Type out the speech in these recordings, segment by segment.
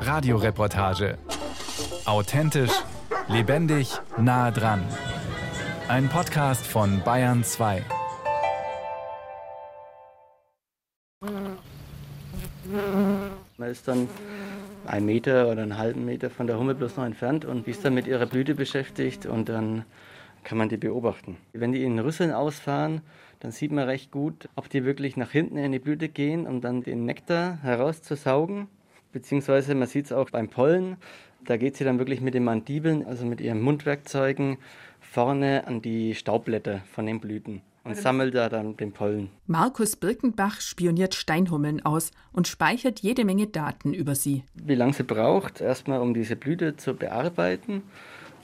Radioreportage. Authentisch, lebendig, nah dran. Ein Podcast von Bayern 2. Man ist dann einen Meter oder einen halben Meter von der Hummel bloß noch entfernt und ist dann mit ihrer Blüte beschäftigt und dann kann man die beobachten. Wenn die in Rüsseln ausfahren, dann sieht man recht gut, ob die wirklich nach hinten in die Blüte gehen, um dann den Nektar herauszusaugen. Beziehungsweise man sieht es auch beim Pollen, da geht sie dann wirklich mit den Mandibeln, also mit ihren Mundwerkzeugen, vorne an die Staubblätter von den Blüten und sammelt da dann den Pollen. Markus Birkenbach spioniert Steinhummeln aus und speichert jede Menge Daten über sie. Wie lange sie braucht, erstmal um diese Blüte zu bearbeiten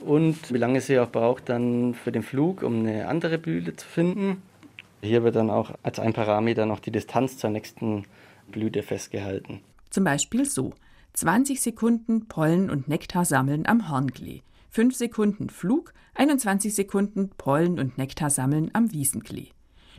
und wie lange sie auch braucht dann für den Flug, um eine andere Blüte zu finden. Hier wird dann auch als ein Parameter noch die Distanz zur nächsten Blüte festgehalten. Zum Beispiel so: 20 Sekunden Pollen und Nektar sammeln am Hornklee, 5 Sekunden Flug, 21 Sekunden Pollen und Nektar sammeln am Wiesenklee.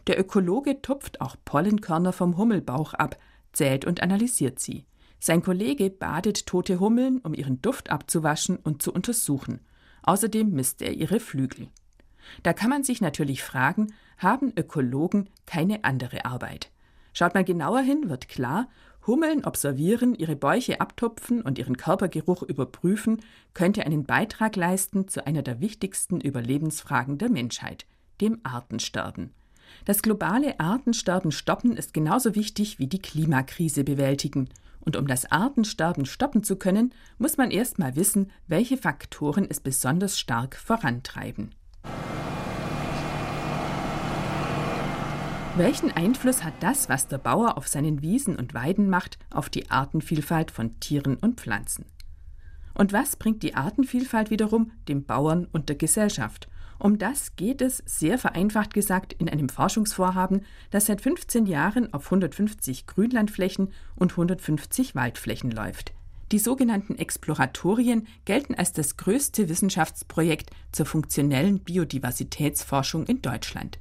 Der Ökologe tupft auch Pollenkörner vom Hummelbauch ab, zählt und analysiert sie. Sein Kollege badet tote Hummeln, um ihren Duft abzuwaschen und zu untersuchen. Außerdem misst er ihre Flügel. Da kann man sich natürlich fragen, haben Ökologen keine andere Arbeit? Schaut man genauer hin, wird klar, Hummeln observieren, ihre Bäuche abtupfen und ihren Körpergeruch überprüfen, könnte einen Beitrag leisten zu einer der wichtigsten Überlebensfragen der Menschheit, dem Artensterben. Das globale Artensterben stoppen ist genauso wichtig wie die Klimakrise bewältigen. Und um das Artensterben stoppen zu können, muss man erst mal wissen, welche Faktoren es besonders stark vorantreiben. Welchen Einfluss hat das, was der Bauer auf seinen Wiesen und Weiden macht, auf die Artenvielfalt von Tieren und Pflanzen? Und was bringt die Artenvielfalt wiederum dem Bauern und der Gesellschaft? Um das geht es, sehr vereinfacht gesagt, in einem Forschungsvorhaben, das seit 15 Jahren auf 150 Grünlandflächen und 150 Waldflächen läuft. Die sogenannten Exploratorien gelten als das größte Wissenschaftsprojekt zur funktionellen Biodiversitätsforschung in Deutschland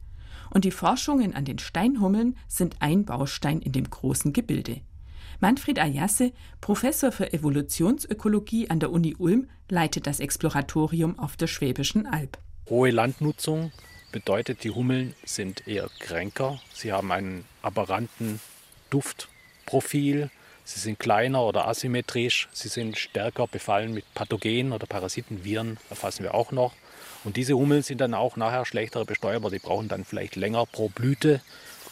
und die Forschungen an den Steinhummeln sind ein Baustein in dem großen Gebilde. Manfred Ayasse, Professor für Evolutionsökologie an der Uni Ulm, leitet das Exploratorium auf der Schwäbischen Alb. Hohe Landnutzung bedeutet, die Hummeln sind eher kränker. Sie haben einen aberranten Duftprofil. Sie sind kleiner oder asymmetrisch. Sie sind stärker befallen mit Pathogenen oder Parasiten. Viren erfassen wir auch noch. Und diese Hummeln sind dann auch nachher schlechtere Bestäuber. Die brauchen dann vielleicht länger pro Blüte,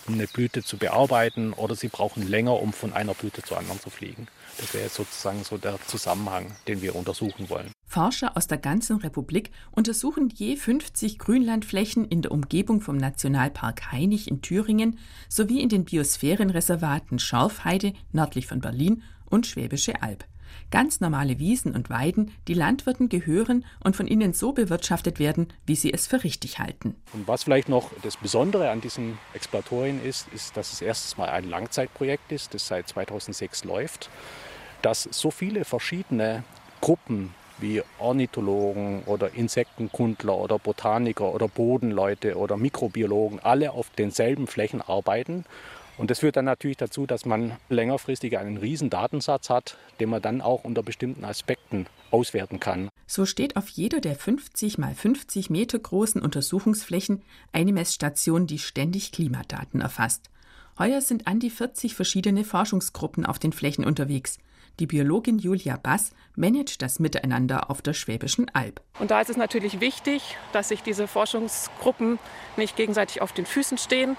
um eine Blüte zu bearbeiten, oder sie brauchen länger, um von einer Blüte zur anderen zu fliegen. Das wäre jetzt sozusagen so der Zusammenhang, den wir untersuchen wollen. Forscher aus der ganzen Republik untersuchen je 50 Grünlandflächen in der Umgebung vom Nationalpark Hainich in Thüringen sowie in den Biosphärenreservaten Schorfheide nördlich von Berlin und Schwäbische Alb ganz normale Wiesen und Weiden, die Landwirten gehören und von ihnen so bewirtschaftet werden, wie sie es für richtig halten. Und was vielleicht noch das Besondere an diesen Exploratorien ist, ist, dass es erstens mal ein Langzeitprojekt ist, das seit 2006 läuft, dass so viele verschiedene Gruppen wie Ornithologen oder Insektenkundler oder Botaniker oder Bodenleute oder Mikrobiologen alle auf denselben Flächen arbeiten und das führt dann natürlich dazu, dass man längerfristig einen riesen Datensatz hat, den man dann auch unter bestimmten Aspekten auswerten kann. So steht auf jeder der 50 mal 50 Meter großen Untersuchungsflächen eine Messstation, die ständig Klimadaten erfasst. Heuer sind an die 40 verschiedene Forschungsgruppen auf den Flächen unterwegs. Die Biologin Julia Bass managt das Miteinander auf der Schwäbischen Alb. Und da ist es natürlich wichtig, dass sich diese Forschungsgruppen nicht gegenseitig auf den Füßen stehen,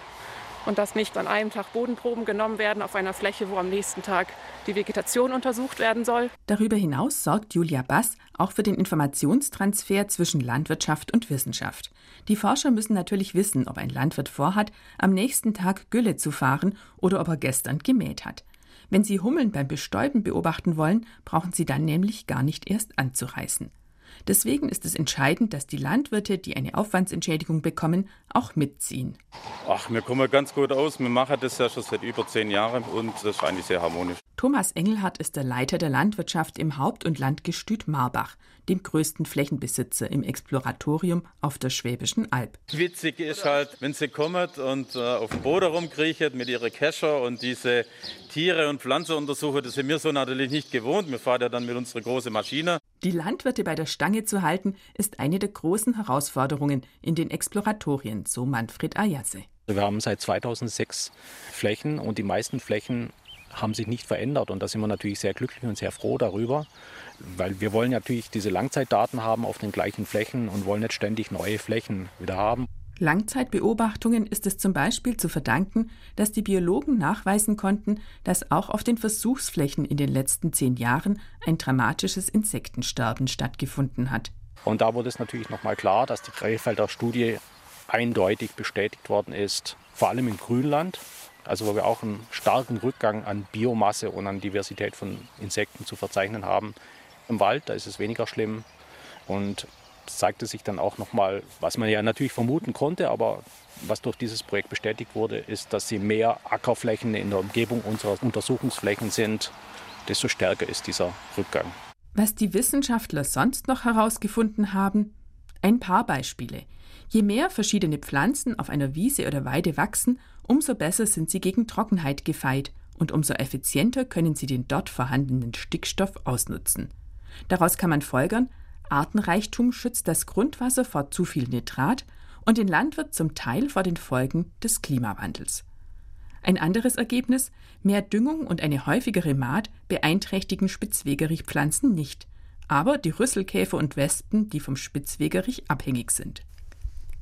und dass nicht an einem Tag Bodenproben genommen werden auf einer Fläche, wo am nächsten Tag die Vegetation untersucht werden soll. Darüber hinaus sorgt Julia Bass auch für den Informationstransfer zwischen Landwirtschaft und Wissenschaft. Die Forscher müssen natürlich wissen, ob ein Landwirt vorhat, am nächsten Tag Gülle zu fahren oder ob er gestern gemäht hat. Wenn Sie Hummeln beim Bestäuben beobachten wollen, brauchen Sie dann nämlich gar nicht erst anzureißen. Deswegen ist es entscheidend, dass die Landwirte, die eine Aufwandsentschädigung bekommen, auch mitziehen. Ach, wir kommen ganz gut aus. Wir machen das ja schon seit über zehn Jahren und das ist eigentlich sehr harmonisch. Thomas Engelhardt ist der Leiter der Landwirtschaft im Haupt- und Landgestüt Marbach, dem größten Flächenbesitzer im Exploratorium auf der Schwäbischen Alb. Witzig ist halt, wenn sie kommen und äh, auf dem Boden rumkriechen mit ihren Kescher und diese Tiere und Pflanzen untersuchen, das sind wir so natürlich nicht gewohnt. Wir fahren ja dann mit unserer großen Maschine. Die Landwirte bei der Stange zu halten, ist eine der großen Herausforderungen in den Exploratorien, so Manfred Ayasse. Wir haben seit 2006 Flächen und die meisten Flächen haben sich nicht verändert. Und da sind wir natürlich sehr glücklich und sehr froh darüber, weil wir wollen natürlich diese Langzeitdaten haben auf den gleichen Flächen und wollen nicht ständig neue Flächen wieder haben. Langzeitbeobachtungen ist es zum Beispiel zu verdanken, dass die Biologen nachweisen konnten, dass auch auf den Versuchsflächen in den letzten zehn Jahren ein dramatisches Insektensterben stattgefunden hat. Und da wurde es natürlich nochmal klar, dass die Krefelder Studie eindeutig bestätigt worden ist, vor allem im Grünland, also wo wir auch einen starken Rückgang an Biomasse und an Diversität von Insekten zu verzeichnen haben. Im Wald, da ist es weniger schlimm. Und zeigte sich dann auch nochmal, was man ja natürlich vermuten konnte, aber was durch dieses Projekt bestätigt wurde, ist, dass sie mehr Ackerflächen in der Umgebung unserer Untersuchungsflächen sind, desto stärker ist dieser Rückgang. Was die Wissenschaftler sonst noch herausgefunden haben? Ein paar Beispiele. Je mehr verschiedene Pflanzen auf einer Wiese oder Weide wachsen, umso besser sind sie gegen Trockenheit gefeit und umso effizienter können sie den dort vorhandenen Stickstoff ausnutzen. Daraus kann man folgern, Artenreichtum schützt das Grundwasser vor zu viel Nitrat und den Landwirt zum Teil vor den Folgen des Klimawandels. Ein anderes Ergebnis, mehr Düngung und eine häufigere Maat beeinträchtigen Spitzwegerichpflanzen nicht, aber die Rüsselkäfer und Wespen, die vom Spitzwegerich abhängig sind.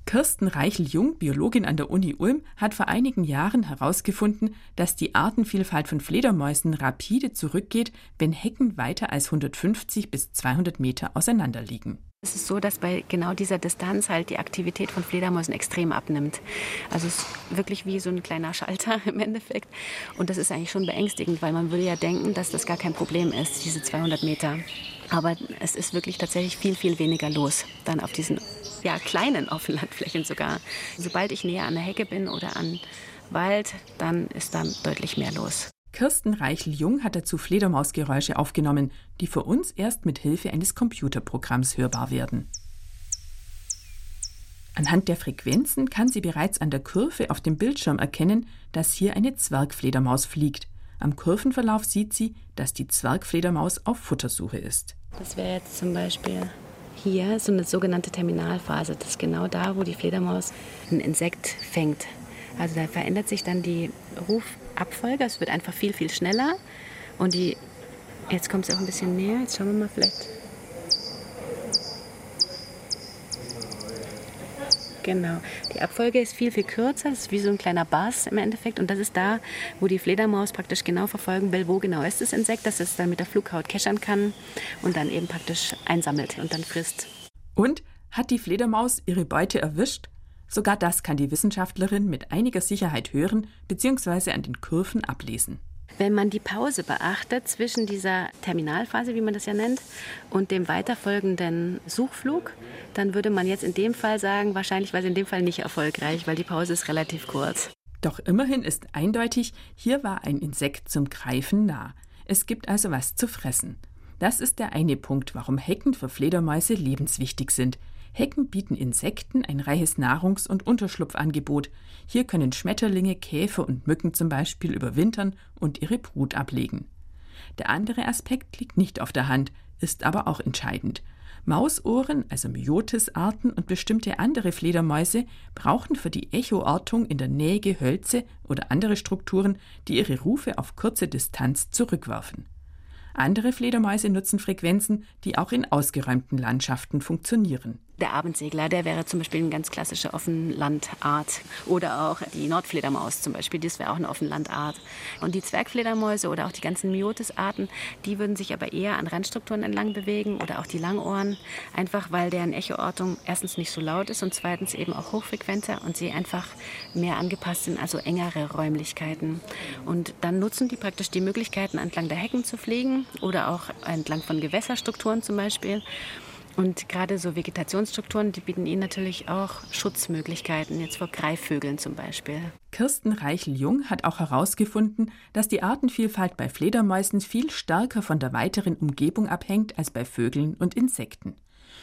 Kirsten Reichel-Jung, Biologin an der Uni Ulm, hat vor einigen Jahren herausgefunden, dass die Artenvielfalt von Fledermäusen rapide zurückgeht, wenn Hecken weiter als 150 bis 200 Meter auseinander liegen. Es ist so, dass bei genau dieser Distanz halt die Aktivität von Fledermäusen extrem abnimmt. Also es ist wirklich wie so ein kleiner Schalter im Endeffekt. Und das ist eigentlich schon beängstigend, weil man würde ja denken, dass das gar kein Problem ist, diese 200 Meter. Aber es ist wirklich tatsächlich viel, viel weniger los dann auf diesen ja, kleinen Offenlandflächen sogar. Sobald ich näher an der Hecke bin oder an Wald, dann ist da deutlich mehr los. Kirsten Reichel-Jung hat dazu Fledermausgeräusche aufgenommen, die für uns erst mit Hilfe eines Computerprogramms hörbar werden. Anhand der Frequenzen kann sie bereits an der Kurve auf dem Bildschirm erkennen, dass hier eine Zwergfledermaus fliegt. Am Kurvenverlauf sieht sie, dass die Zwergfledermaus auf Futtersuche ist. Das wäre jetzt zum Beispiel hier so eine sogenannte Terminalphase. Das ist genau da, wo die Fledermaus ein Insekt fängt. Also da verändert sich dann die Rufabfolge. Es wird einfach viel, viel schneller. Und die, jetzt kommt es auch ein bisschen näher. Jetzt schauen wir mal vielleicht. Genau. Die Abfolge ist viel, viel kürzer. Das ist wie so ein kleiner Bass im Endeffekt. Und das ist da, wo die Fledermaus praktisch genau verfolgen will, wo genau ist das Insekt, dass es dann mit der Flughaut keschern kann und dann eben praktisch einsammelt und dann frisst. Und hat die Fledermaus ihre Beute erwischt? Sogar das kann die Wissenschaftlerin mit einiger Sicherheit hören bzw. an den Kurven ablesen. Wenn man die Pause beachtet zwischen dieser Terminalphase, wie man das ja nennt, und dem weiterfolgenden Suchflug, dann würde man jetzt in dem Fall sagen, wahrscheinlich war es in dem Fall nicht erfolgreich, weil die Pause ist relativ kurz. Doch immerhin ist eindeutig, hier war ein Insekt zum Greifen nah. Es gibt also was zu fressen. Das ist der eine Punkt, warum Hecken für Fledermäuse lebenswichtig sind. Hecken bieten Insekten ein reiches Nahrungs- und Unterschlupfangebot. Hier können Schmetterlinge, Käfer und Mücken zum Beispiel überwintern und ihre Brut ablegen. Der andere Aspekt liegt nicht auf der Hand, ist aber auch entscheidend. Mausohren, also Myotis-Arten und bestimmte andere Fledermäuse brauchen für die Echoortung in der Nähe Gehölze oder andere Strukturen, die ihre Rufe auf kurze Distanz zurückwerfen. Andere Fledermäuse nutzen Frequenzen, die auch in ausgeräumten Landschaften funktionieren. Der Abendsegler, der wäre zum Beispiel eine ganz klassische Offenlandart. Oder auch die Nordfledermaus zum Beispiel, das wäre auch eine Offenlandart. Und die Zwergfledermäuse oder auch die ganzen Myotis-Arten, die würden sich aber eher an Randstrukturen entlang bewegen oder auch die Langohren. Einfach weil deren Echoortung erstens nicht so laut ist und zweitens eben auch hochfrequenter und sie einfach mehr angepasst sind, also engere Räumlichkeiten. Und dann nutzen die praktisch die Möglichkeiten, entlang der Hecken zu fliegen oder auch entlang von Gewässerstrukturen zum Beispiel Und gerade so Vegetationsstrukturen, die bieten ihnen natürlich auch Schutzmöglichkeiten, jetzt vor Greifvögeln zum Beispiel. Kirsten Reichel-Jung hat auch herausgefunden, dass die Artenvielfalt bei Fledermäusen viel stärker von der weiteren Umgebung abhängt als bei Vögeln und Insekten.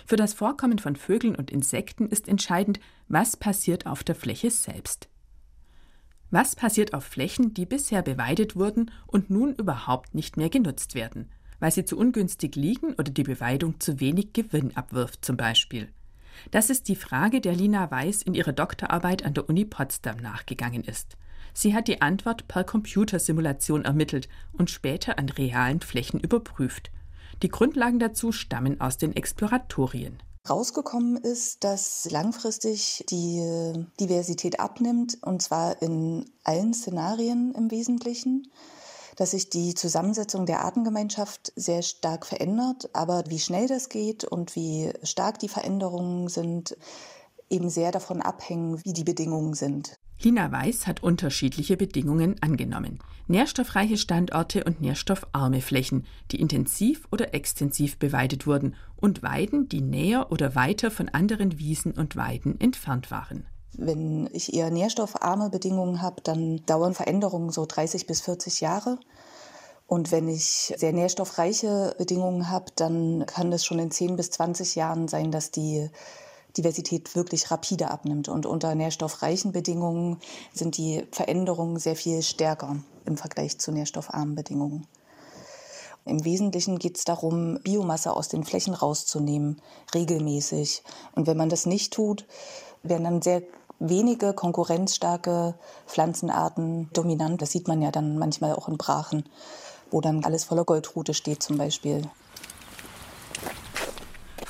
Für das Vorkommen von Vögeln und Insekten ist entscheidend, was passiert auf der Fläche selbst. Was passiert auf Flächen, die bisher beweidet wurden und nun überhaupt nicht mehr genutzt werden? Weil sie zu ungünstig liegen oder die Beweidung zu wenig Gewinn abwirft zum Beispiel. Das ist die Frage, der Lina Weiß in ihrer Doktorarbeit an der Uni Potsdam nachgegangen ist. Sie hat die Antwort per Computersimulation ermittelt und später an realen Flächen überprüft. Die Grundlagen dazu stammen aus den Exploratorien. Rausgekommen ist, dass langfristig die Diversität abnimmt, und zwar in allen Szenarien im Wesentlichen dass sich die Zusammensetzung der Artengemeinschaft sehr stark verändert. Aber wie schnell das geht und wie stark die Veränderungen sind, eben sehr davon abhängen, wie die Bedingungen sind. Lina Weiß hat unterschiedliche Bedingungen angenommen. Nährstoffreiche Standorte und nährstoffarme Flächen, die intensiv oder extensiv beweidet wurden, und Weiden, die näher oder weiter von anderen Wiesen und Weiden entfernt waren. Wenn ich eher nährstoffarme Bedingungen habe, dann dauern Veränderungen so 30 bis 40 Jahre. Und wenn ich sehr nährstoffreiche Bedingungen habe, dann kann es schon in 10 bis 20 Jahren sein, dass die Diversität wirklich rapide abnimmt. Und unter nährstoffreichen Bedingungen sind die Veränderungen sehr viel stärker im Vergleich zu nährstoffarmen Bedingungen. Im Wesentlichen geht es darum, Biomasse aus den Flächen rauszunehmen, regelmäßig. Und wenn man das nicht tut, werden dann sehr wenige konkurrenzstarke Pflanzenarten dominant. Das sieht man ja dann manchmal auch in Brachen, wo dann alles voller Goldrute steht zum Beispiel.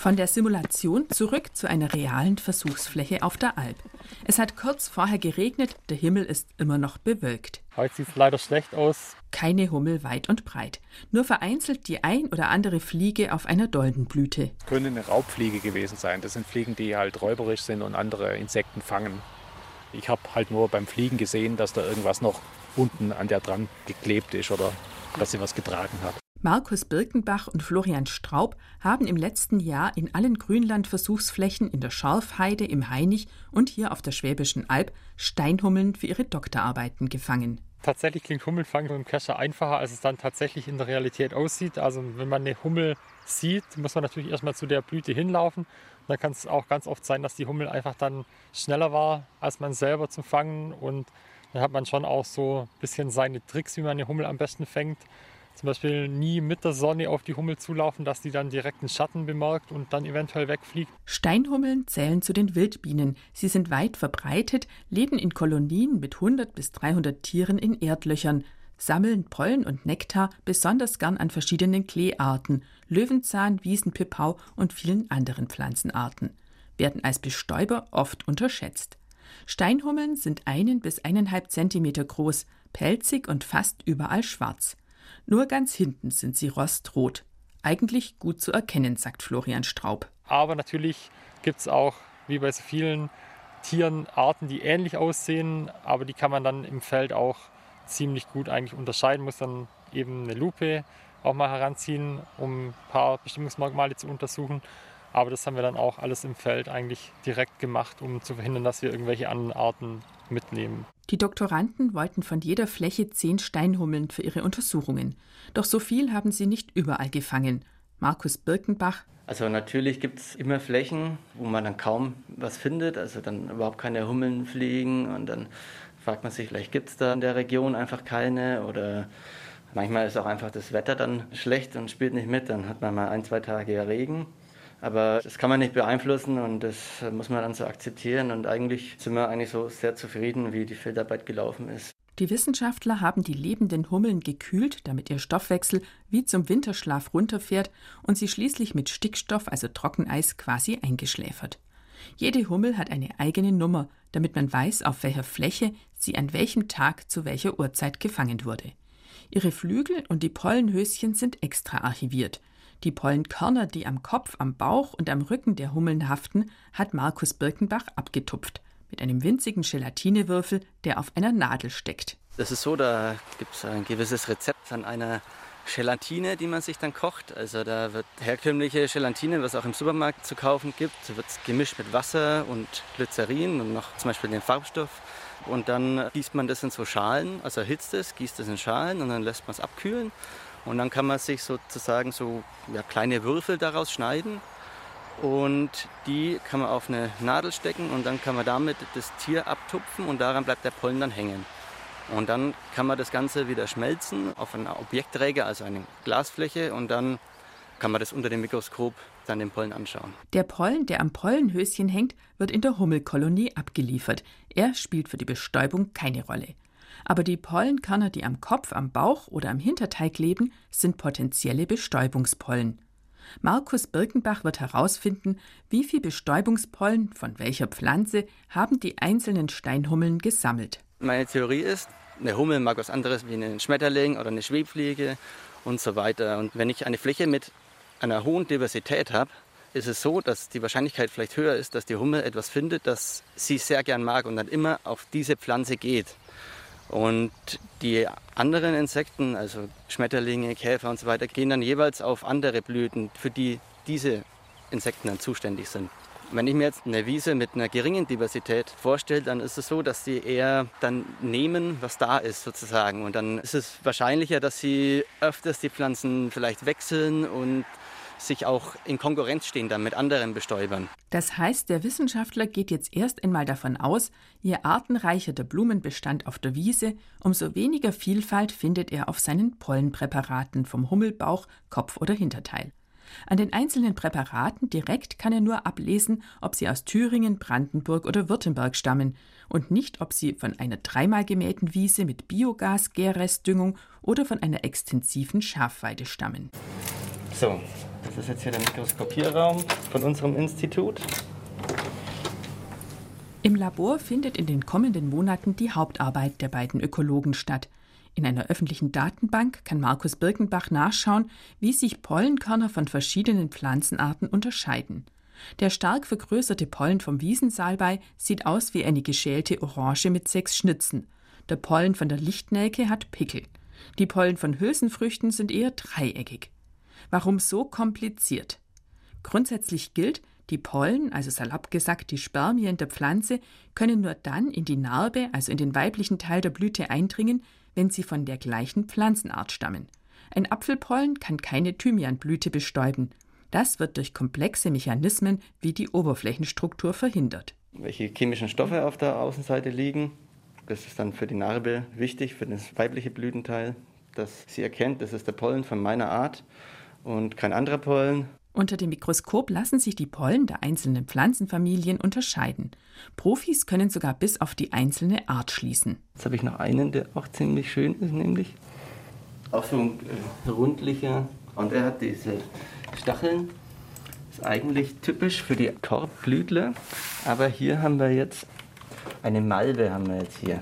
Von der Simulation zurück zu einer realen Versuchsfläche auf der Alp. Es hat kurz vorher geregnet, der Himmel ist immer noch bewölkt. Heute sieht es leider schlecht aus. Keine Hummel weit und breit. Nur vereinzelt die ein oder andere Fliege auf einer Doldenblüte. Könnte eine Raubfliege gewesen sein. Das sind Fliegen, die halt räuberisch sind und andere Insekten fangen. Ich habe halt nur beim Fliegen gesehen, dass da irgendwas noch unten an der dran geklebt ist oder dass sie was getragen hat. Markus Birkenbach und Florian Straub haben im letzten Jahr in allen Grünlandversuchsflächen in der Schorfheide im Hainich und hier auf der Schwäbischen Alb Steinhummeln für ihre Doktorarbeiten gefangen. Tatsächlich klingt Hummelfang im Kescher einfacher, als es dann tatsächlich in der Realität aussieht. Also wenn man eine Hummel sieht, muss man natürlich erstmal zu der Blüte hinlaufen. Dann kann es auch ganz oft sein, dass die Hummel einfach dann schneller war als man selber zum Fangen. Und dann hat man schon auch so ein bisschen seine Tricks, wie man eine Hummel am besten fängt zum Beispiel nie mit der Sonne auf die Hummel zulaufen, dass die dann direkt einen Schatten bemerkt und dann eventuell wegfliegt. Steinhummeln zählen zu den Wildbienen. Sie sind weit verbreitet, leben in Kolonien mit 100 bis 300 Tieren in Erdlöchern, sammeln Pollen und Nektar besonders gern an verschiedenen Kleearten, Löwenzahn, Wiesenpipau und vielen anderen Pflanzenarten, werden als Bestäuber oft unterschätzt. Steinhummeln sind einen bis eineinhalb Zentimeter groß, pelzig und fast überall schwarz. Nur ganz hinten sind sie rostrot. Eigentlich gut zu erkennen, sagt Florian Straub. Aber natürlich gibt es auch, wie bei so vielen Tieren, Arten, die ähnlich aussehen, aber die kann man dann im Feld auch ziemlich gut eigentlich unterscheiden, muss dann eben eine Lupe auch mal heranziehen, um ein paar Bestimmungsmerkmale zu untersuchen. Aber das haben wir dann auch alles im Feld eigentlich direkt gemacht, um zu verhindern, dass wir irgendwelche anderen Arten mitnehmen. Die Doktoranden wollten von jeder Fläche zehn Steinhummeln für ihre Untersuchungen. Doch so viel haben sie nicht überall gefangen. Markus Birkenbach. Also natürlich gibt es immer Flächen, wo man dann kaum was findet, also dann überhaupt keine Hummeln fliegen und dann fragt man sich, vielleicht gibt es da in der Region einfach keine oder manchmal ist auch einfach das Wetter dann schlecht und spielt nicht mit, dann hat man mal ein, zwei Tage Regen aber das kann man nicht beeinflussen und das muss man dann so akzeptieren. Und eigentlich sind wir eigentlich so sehr zufrieden, wie die Feldarbeit gelaufen ist. Die Wissenschaftler haben die lebenden Hummeln gekühlt, damit ihr Stoffwechsel wie zum Winterschlaf runterfährt und sie schließlich mit Stickstoff, also Trockeneis, quasi eingeschläfert. Jede Hummel hat eine eigene Nummer, damit man weiß, auf welcher Fläche sie an welchem Tag zu welcher Uhrzeit gefangen wurde. Ihre Flügel und die Pollenhöschen sind extra archiviert. Die Pollenkörner, die am Kopf, am Bauch und am Rücken der Hummeln haften, hat Markus Birkenbach abgetupft mit einem winzigen Gelatinewürfel, der auf einer Nadel steckt. Das ist so, da gibt es ein gewisses Rezept an einer Gelatine, die man sich dann kocht. Also da wird herkömmliche Gelatine, was auch im Supermarkt zu kaufen gibt, wird gemischt mit Wasser und Glycerin und noch zum Beispiel den Farbstoff. Und dann gießt man das in so Schalen, also erhitzt es, gießt es in Schalen und dann lässt man es abkühlen. Und dann kann man sich sozusagen so ja, kleine Würfel daraus schneiden. Und die kann man auf eine Nadel stecken und dann kann man damit das Tier abtupfen und daran bleibt der Pollen dann hängen. Und dann kann man das Ganze wieder schmelzen auf einen Objektträger, also eine Glasfläche, und dann kann man das unter dem Mikroskop dann den Pollen anschauen. Der Pollen, der am Pollenhöschen hängt, wird in der Hummelkolonie abgeliefert. Er spielt für die Bestäubung keine Rolle. Aber die Pollenkörner, die am Kopf, am Bauch oder am Hinterteil kleben, sind potenzielle Bestäubungspollen. Markus Birkenbach wird herausfinden, wie viel Bestäubungspollen von welcher Pflanze haben die einzelnen Steinhummeln gesammelt. Meine Theorie ist, eine Hummel mag was anderes wie ein Schmetterling oder eine Schwebfliege und so weiter. Und wenn ich eine Fläche mit einer hohen Diversität habe, ist es so, dass die Wahrscheinlichkeit vielleicht höher ist, dass die Hummel etwas findet, das sie sehr gern mag und dann immer auf diese Pflanze geht. Und die anderen Insekten, also Schmetterlinge, Käfer und so weiter, gehen dann jeweils auf andere Blüten, für die diese Insekten dann zuständig sind. Wenn ich mir jetzt eine Wiese mit einer geringen Diversität vorstelle, dann ist es so, dass sie eher dann nehmen, was da ist sozusagen. Und dann ist es wahrscheinlicher, dass sie öfters die Pflanzen vielleicht wechseln und sich auch in Konkurrenz stehen dann mit anderen Bestäubern. Das heißt, der Wissenschaftler geht jetzt erst einmal davon aus, je artenreicher der Blumenbestand auf der Wiese, umso weniger Vielfalt findet er auf seinen Pollenpräparaten vom Hummelbauch, Kopf oder Hinterteil. An den einzelnen Präparaten direkt kann er nur ablesen, ob sie aus Thüringen, Brandenburg oder Württemberg stammen und nicht, ob sie von einer dreimal gemähten Wiese mit Biogas, Gärrestdüngung oder von einer extensiven Schafweide stammen. So, das ist jetzt hier der Mikroskopierraum von unserem Institut. Im Labor findet in den kommenden Monaten die Hauptarbeit der beiden Ökologen statt – in einer öffentlichen Datenbank kann Markus Birkenbach nachschauen, wie sich Pollenkörner von verschiedenen Pflanzenarten unterscheiden. Der stark vergrößerte Pollen vom Wiesensalbei sieht aus wie eine geschälte Orange mit sechs Schnitzen. Der Pollen von der Lichtnelke hat Pickel. Die Pollen von Hülsenfrüchten sind eher dreieckig. Warum so kompliziert? Grundsätzlich gilt, die Pollen, also salopp gesagt die Spermien der Pflanze, können nur dann in die Narbe, also in den weiblichen Teil der Blüte eindringen, wenn sie von der gleichen Pflanzenart stammen. Ein Apfelpollen kann keine Thymianblüte bestäuben. Das wird durch komplexe Mechanismen wie die Oberflächenstruktur verhindert. Welche chemischen Stoffe auf der Außenseite liegen, das ist dann für die Narbe wichtig, für das weibliche Blütenteil, dass sie erkennt, das ist der Pollen von meiner Art und kein anderer Pollen. Unter dem Mikroskop lassen sich die Pollen der einzelnen Pflanzenfamilien unterscheiden. Profis können sogar bis auf die einzelne Art schließen. Jetzt habe ich noch einen, der auch ziemlich schön ist, nämlich auch so ein äh, rundlicher und er hat diese Stacheln. Ist eigentlich typisch für die Korbblütler, aber hier haben wir jetzt eine Malve haben wir jetzt hier.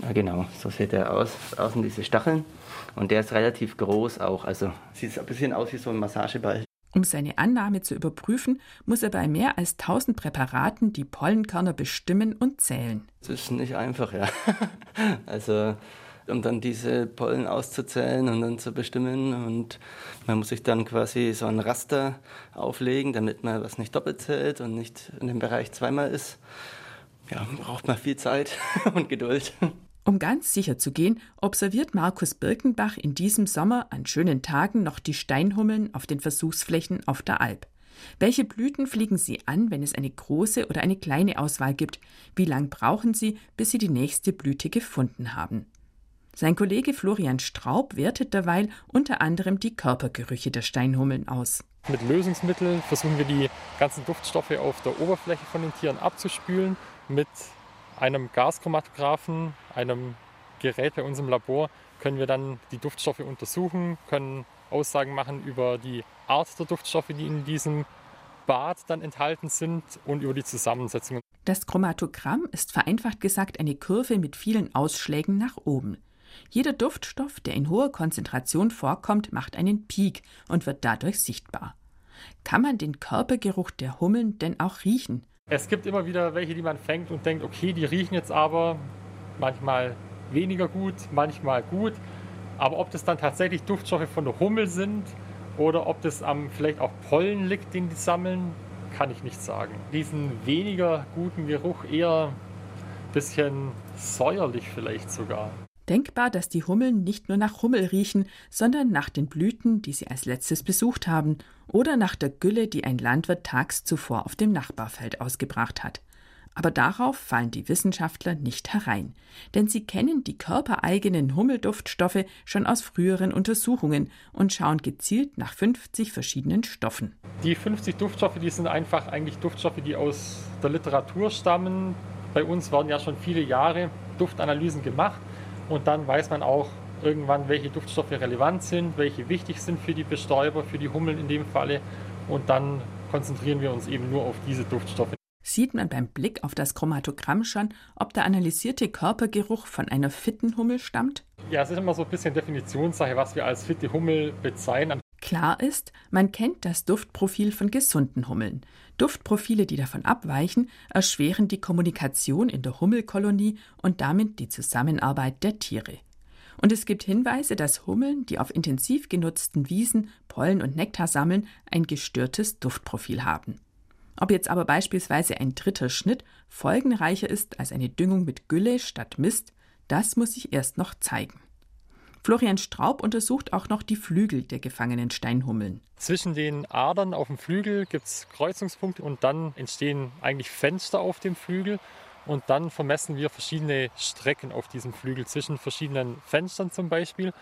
Ja, genau, so sieht er aus. Außen diese Stacheln. Und der ist relativ groß auch. Also sieht ein bisschen aus wie so ein Massageball. Um seine Annahme zu überprüfen, muss er bei mehr als 1000 Präparaten die Pollenkörner bestimmen und zählen. Das ist nicht einfach, ja. also um dann diese Pollen auszuzählen und dann zu bestimmen. Und man muss sich dann quasi so ein Raster auflegen, damit man was nicht doppelt zählt und nicht in dem Bereich zweimal ist. Ja, braucht man viel Zeit und Geduld. Um ganz sicher zu gehen, observiert Markus Birkenbach in diesem Sommer an schönen Tagen noch die Steinhummeln auf den Versuchsflächen auf der Alp. Welche Blüten fliegen sie an, wenn es eine große oder eine kleine Auswahl gibt? Wie lang brauchen sie, bis sie die nächste Blüte gefunden haben? Sein Kollege Florian Straub wertet derweil unter anderem die Körpergerüche der Steinhummeln aus. Mit Lösungsmitteln versuchen wir die ganzen Duftstoffe auf der Oberfläche von den Tieren abzuspülen. Mit einem Gaschromatographen, einem Gerät bei uns im Labor, können wir dann die Duftstoffe untersuchen, können Aussagen machen über die Art der Duftstoffe, die in diesem Bad dann enthalten sind und über die Zusammensetzung. Das Chromatogramm ist vereinfacht gesagt eine Kurve mit vielen Ausschlägen nach oben. Jeder Duftstoff, der in hoher Konzentration vorkommt, macht einen Peak und wird dadurch sichtbar. Kann man den Körpergeruch der Hummeln denn auch riechen? Es gibt immer wieder welche, die man fängt und denkt, okay, die riechen jetzt aber manchmal weniger gut, manchmal gut. Aber ob das dann tatsächlich Duftstoffe von der Hummel sind oder ob das am vielleicht auch Pollen liegt, den die sammeln, kann ich nicht sagen. Diesen weniger guten Geruch eher ein bisschen säuerlich vielleicht sogar. Denkbar, dass die Hummeln nicht nur nach Hummel riechen, sondern nach den Blüten, die sie als letztes besucht haben, oder nach der Gülle, die ein Landwirt tags zuvor auf dem Nachbarfeld ausgebracht hat. Aber darauf fallen die Wissenschaftler nicht herein, denn sie kennen die körpereigenen Hummelduftstoffe schon aus früheren Untersuchungen und schauen gezielt nach 50 verschiedenen Stoffen. Die 50 Duftstoffe, die sind einfach eigentlich Duftstoffe, die aus der Literatur stammen. Bei uns werden ja schon viele Jahre Duftanalysen gemacht und dann weiß man auch irgendwann, welche Duftstoffe relevant sind, welche wichtig sind für die Bestäuber, für die Hummeln in dem Falle und dann konzentrieren wir uns eben nur auf diese Duftstoffe. Sieht man beim Blick auf das Chromatogramm schon, ob der analysierte Körpergeruch von einer fitten Hummel stammt? Ja, es ist immer so ein bisschen Definitionssache, was wir als fitte Hummel bezeichnen. Klar ist, man kennt das Duftprofil von gesunden Hummeln. Duftprofile, die davon abweichen, erschweren die Kommunikation in der Hummelkolonie und damit die Zusammenarbeit der Tiere. Und es gibt Hinweise, dass Hummeln, die auf intensiv genutzten Wiesen Pollen und Nektar sammeln, ein gestörtes Duftprofil haben. Ob jetzt aber beispielsweise ein dritter Schnitt folgenreicher ist als eine Düngung mit Gülle statt Mist, das muss sich erst noch zeigen. Florian Straub untersucht auch noch die Flügel der gefangenen Steinhummeln. Zwischen den Adern auf dem Flügel gibt es Kreuzungspunkte und dann entstehen eigentlich Fenster auf dem Flügel. Und dann vermessen wir verschiedene Strecken auf diesem Flügel zwischen verschiedenen Fenstern zum Beispiel.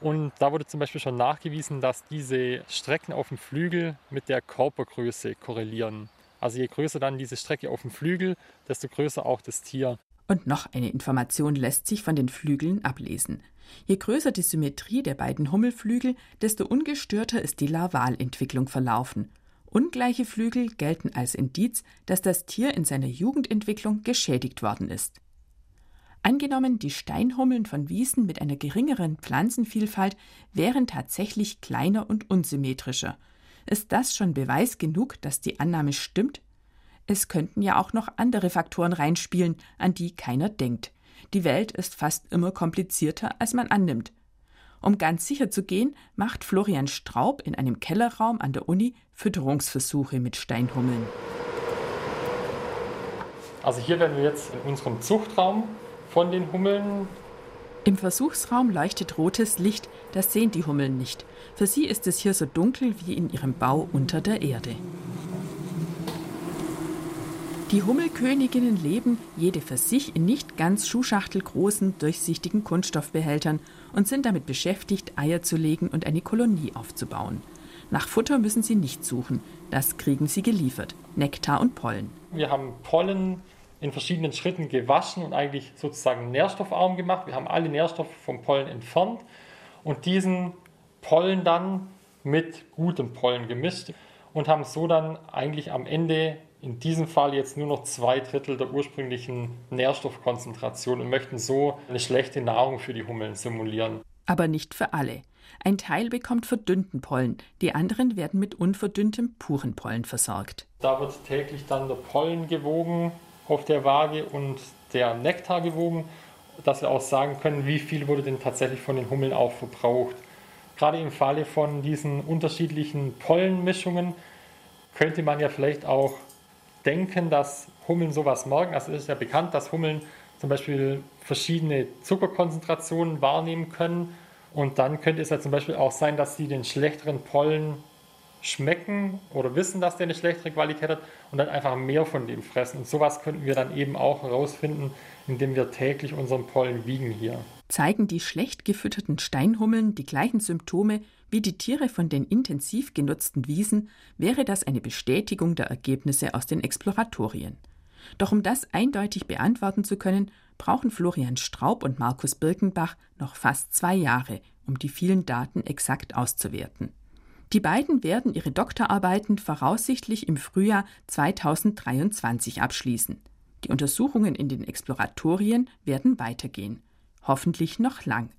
Und da wurde zum Beispiel schon nachgewiesen, dass diese Strecken auf dem Flügel mit der Körpergröße korrelieren. Also je größer dann diese Strecke auf dem Flügel, desto größer auch das Tier. Und noch eine Information lässt sich von den Flügeln ablesen. Je größer die Symmetrie der beiden Hummelflügel, desto ungestörter ist die Larvalentwicklung verlaufen. Ungleiche Flügel gelten als Indiz, dass das Tier in seiner Jugendentwicklung geschädigt worden ist. Angenommen, die Steinhummeln von Wiesen mit einer geringeren Pflanzenvielfalt wären tatsächlich kleiner und unsymmetrischer. Ist das schon Beweis genug, dass die Annahme stimmt? Es könnten ja auch noch andere Faktoren reinspielen, an die keiner denkt. Die Welt ist fast immer komplizierter, als man annimmt. Um ganz sicher zu gehen, macht Florian Straub in einem Kellerraum an der Uni Fütterungsversuche mit Steinhummeln. Also hier werden wir jetzt in unserem Zuchtraum von den Hummeln. Im Versuchsraum leuchtet rotes Licht, das sehen die Hummeln nicht. Für sie ist es hier so dunkel wie in ihrem Bau unter der Erde. Die Hummelköniginnen leben jede für sich in nicht ganz schuhschachtelgroßen, durchsichtigen Kunststoffbehältern und sind damit beschäftigt, Eier zu legen und eine Kolonie aufzubauen. Nach Futter müssen sie nicht suchen, das kriegen sie geliefert, Nektar und Pollen. Wir haben Pollen in verschiedenen Schritten gewaschen und eigentlich sozusagen nährstoffarm gemacht. Wir haben alle Nährstoffe vom Pollen entfernt und diesen Pollen dann mit gutem Pollen gemischt und haben so dann eigentlich am Ende in diesem Fall jetzt nur noch zwei Drittel der ursprünglichen Nährstoffkonzentration und möchten so eine schlechte Nahrung für die Hummeln simulieren. Aber nicht für alle. Ein Teil bekommt verdünnten Pollen, die anderen werden mit unverdünntem puren Pollen versorgt. Da wird täglich dann der Pollen gewogen auf der Waage und der Nektar gewogen, dass wir auch sagen können, wie viel wurde denn tatsächlich von den Hummeln auch verbraucht. Gerade im Falle von diesen unterschiedlichen Pollenmischungen könnte man ja vielleicht auch denken, dass Hummeln sowas merken. Also es ist ja bekannt, dass Hummeln zum Beispiel verschiedene Zuckerkonzentrationen wahrnehmen können. Und dann könnte es ja zum Beispiel auch sein, dass sie den schlechteren Pollen schmecken oder wissen, dass der eine schlechtere Qualität hat und dann einfach mehr von dem fressen. Und sowas könnten wir dann eben auch herausfinden, indem wir täglich unseren Pollen wiegen hier. Zeigen die schlecht gefütterten Steinhummeln die gleichen Symptome wie die Tiere von den intensiv genutzten Wiesen, wäre das eine Bestätigung der Ergebnisse aus den Exploratorien. Doch um das eindeutig beantworten zu können, brauchen Florian Straub und Markus Birkenbach noch fast zwei Jahre, um die vielen Daten exakt auszuwerten. Die beiden werden ihre Doktorarbeiten voraussichtlich im Frühjahr 2023 abschließen. Die Untersuchungen in den Exploratorien werden weitergehen. Hoffentlich noch lang.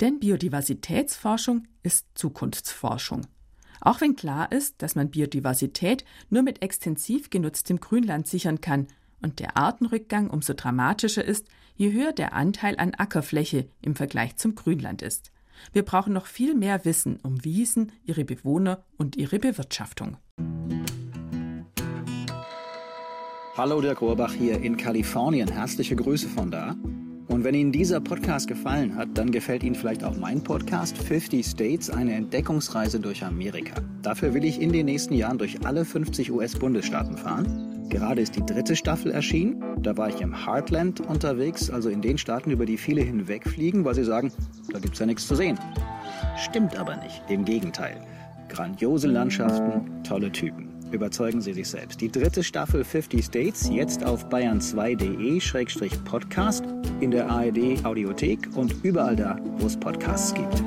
Denn Biodiversitätsforschung ist Zukunftsforschung. Auch wenn klar ist, dass man Biodiversität nur mit extensiv genutztem Grünland sichern kann und der Artenrückgang umso dramatischer ist, je höher der Anteil an Ackerfläche im Vergleich zum Grünland ist. Wir brauchen noch viel mehr Wissen um Wiesen, ihre Bewohner und ihre Bewirtschaftung. Hallo Dirk Rohrbach hier in Kalifornien. Herzliche Grüße von da. Und wenn Ihnen dieser Podcast gefallen hat, dann gefällt Ihnen vielleicht auch mein Podcast 50 States, eine Entdeckungsreise durch Amerika. Dafür will ich in den nächsten Jahren durch alle 50 US-Bundesstaaten fahren. Gerade ist die dritte Staffel erschienen. Da war ich im Heartland unterwegs, also in den Staaten, über die viele hinwegfliegen, weil sie sagen, da gibt's ja nichts zu sehen. Stimmt aber nicht, im Gegenteil. Grandiose Landschaften, tolle Typen. Überzeugen Sie sich selbst. Die dritte Staffel 50 States jetzt auf bayern2.de-podcast in der ARD Audiothek und überall da, wo es Podcasts gibt.